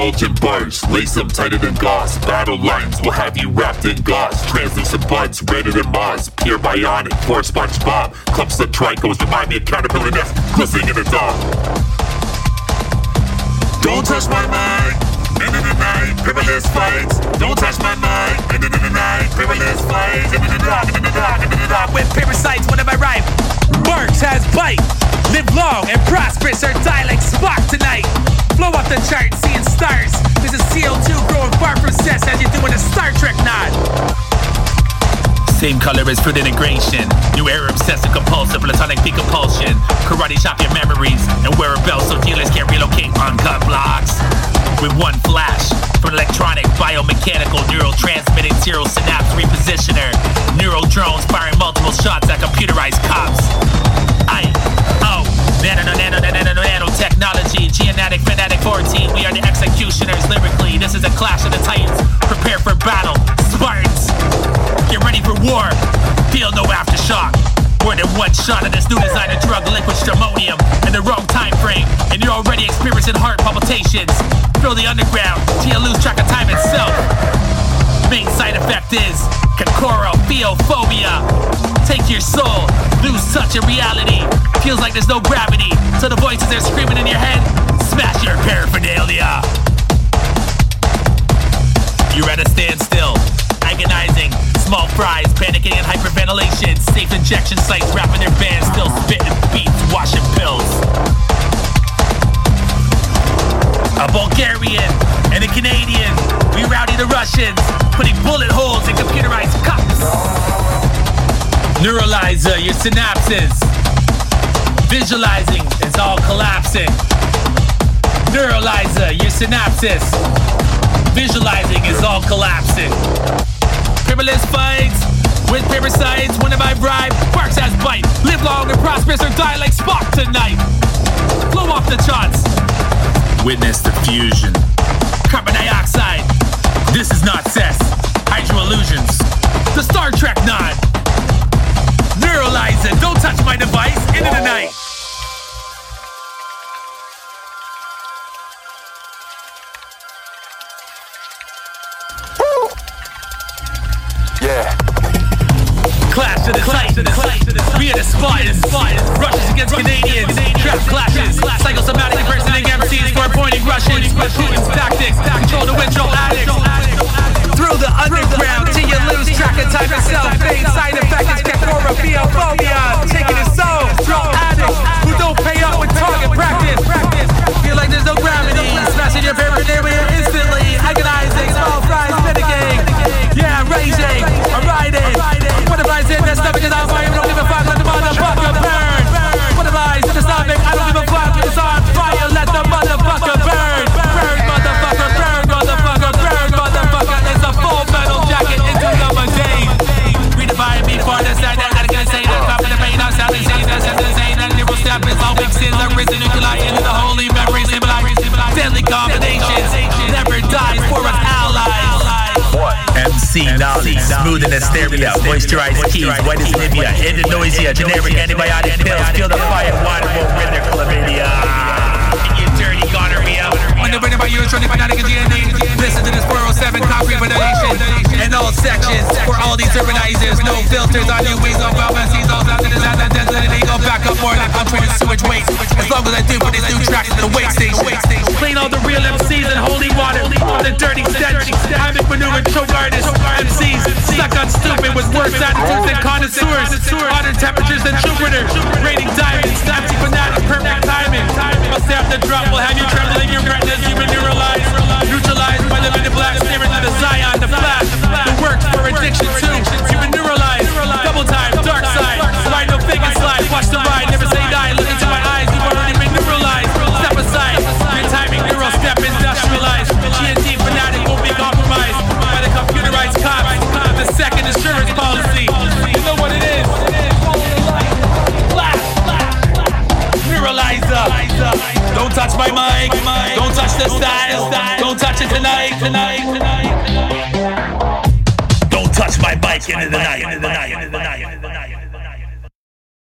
intelligent bars, lace them tighter than gauze. Battle lines will have you wrapped in gauze. Translucent buds, redder than moss. Pure bionic, for SpongeBob. Clumps of tricos remind me of caterpillar nests glistening in the dark. Don't touch my mind. End of the night, paperless fights. Don't touch my mind. End of the night, paperless fights. End of the dark, end of the dark, end of the dark. With parasites, what am I rhyme? Marks has bite. Live long and prosperous or die like Spock tonight. Flow off the chart, seeing stars. This is CO2 growing far from cess as you're doing a Star Trek nod. Same color as food integration. New era obsessive compulsive platonic peak compulsion. Karate chop your memories and wear a belt so dealers can't relocate uncut blocks. With one flash from electronic, biomechanical, neurotransmitting zero synapse repositioner. Neural drones firing multiple shots at computerized cops. I, oh, nano, nano, nano, fanatic 14. We are the executioners lyrically. This is a clash of the titans. Prepare for battle, Spartans. Get ready for war. Feel no aftershock. More than one shot of this new designer drug, liquid stramonium, in the wrong time frame, and you're already experiencing heart palpitations. Feel the underground till you lose track of time itself. Main side effect is phobia. Take your soul, lose touch of reality. Feels like there's no gravity, so the voices are screaming in your head. Smash your paraphernalia. You're at a standstill, agonizing. Small fries, panicking and hyperventilation. Safe injection sites wrapping their bands, still spitting beats, washing pills. A Bulgarian and a Canadian. We rowdy the Russians, putting bullet holes in computerized cups. Neuralyzer, your synapses. Visualizing, it's all collapsing. Neuralyzer, your synapses. Visualizing is all collapsing. Paperless fights with. When have I bribed? Sparks as bite. Live long and prosperous or die like Spock tonight. Blow off the charts. Witness the fusion. Carbon dioxide. This is not cess. Hydro illusions. The Star Trek nod. Neuralyzer. Don't touch my device. Into the night. To the Titans. We are the Spartans. Rushes against Canadians. Trap clashes. Psychosomatic impersonating MCs for appointing Russians. Smooth in hysteria, moisturized keys, white as Nivea, Indonesia, generic antibiotic pills, feel the fire, water will rid their chlamydia. You dirty gonorrhea. Underwritten by electronic fanatic and DNA. Listen to this 407 concrete ventilation. In all sections, for all these urbanizers, no filters on new ways of pharmacies. All after this, and then they go back up more like I'm trading sewage waste. As long as I do for these new tracks in the wait station. Clean all the real MCs in holy water. With worse attitudes than connoisseurs. Hotter temperatures than Jupiter. Raining diamonds. The style. Don't touch it tonight. Tonight. Tonight. Don't touch my bike into the night. Into the night. Into the night. Into the night.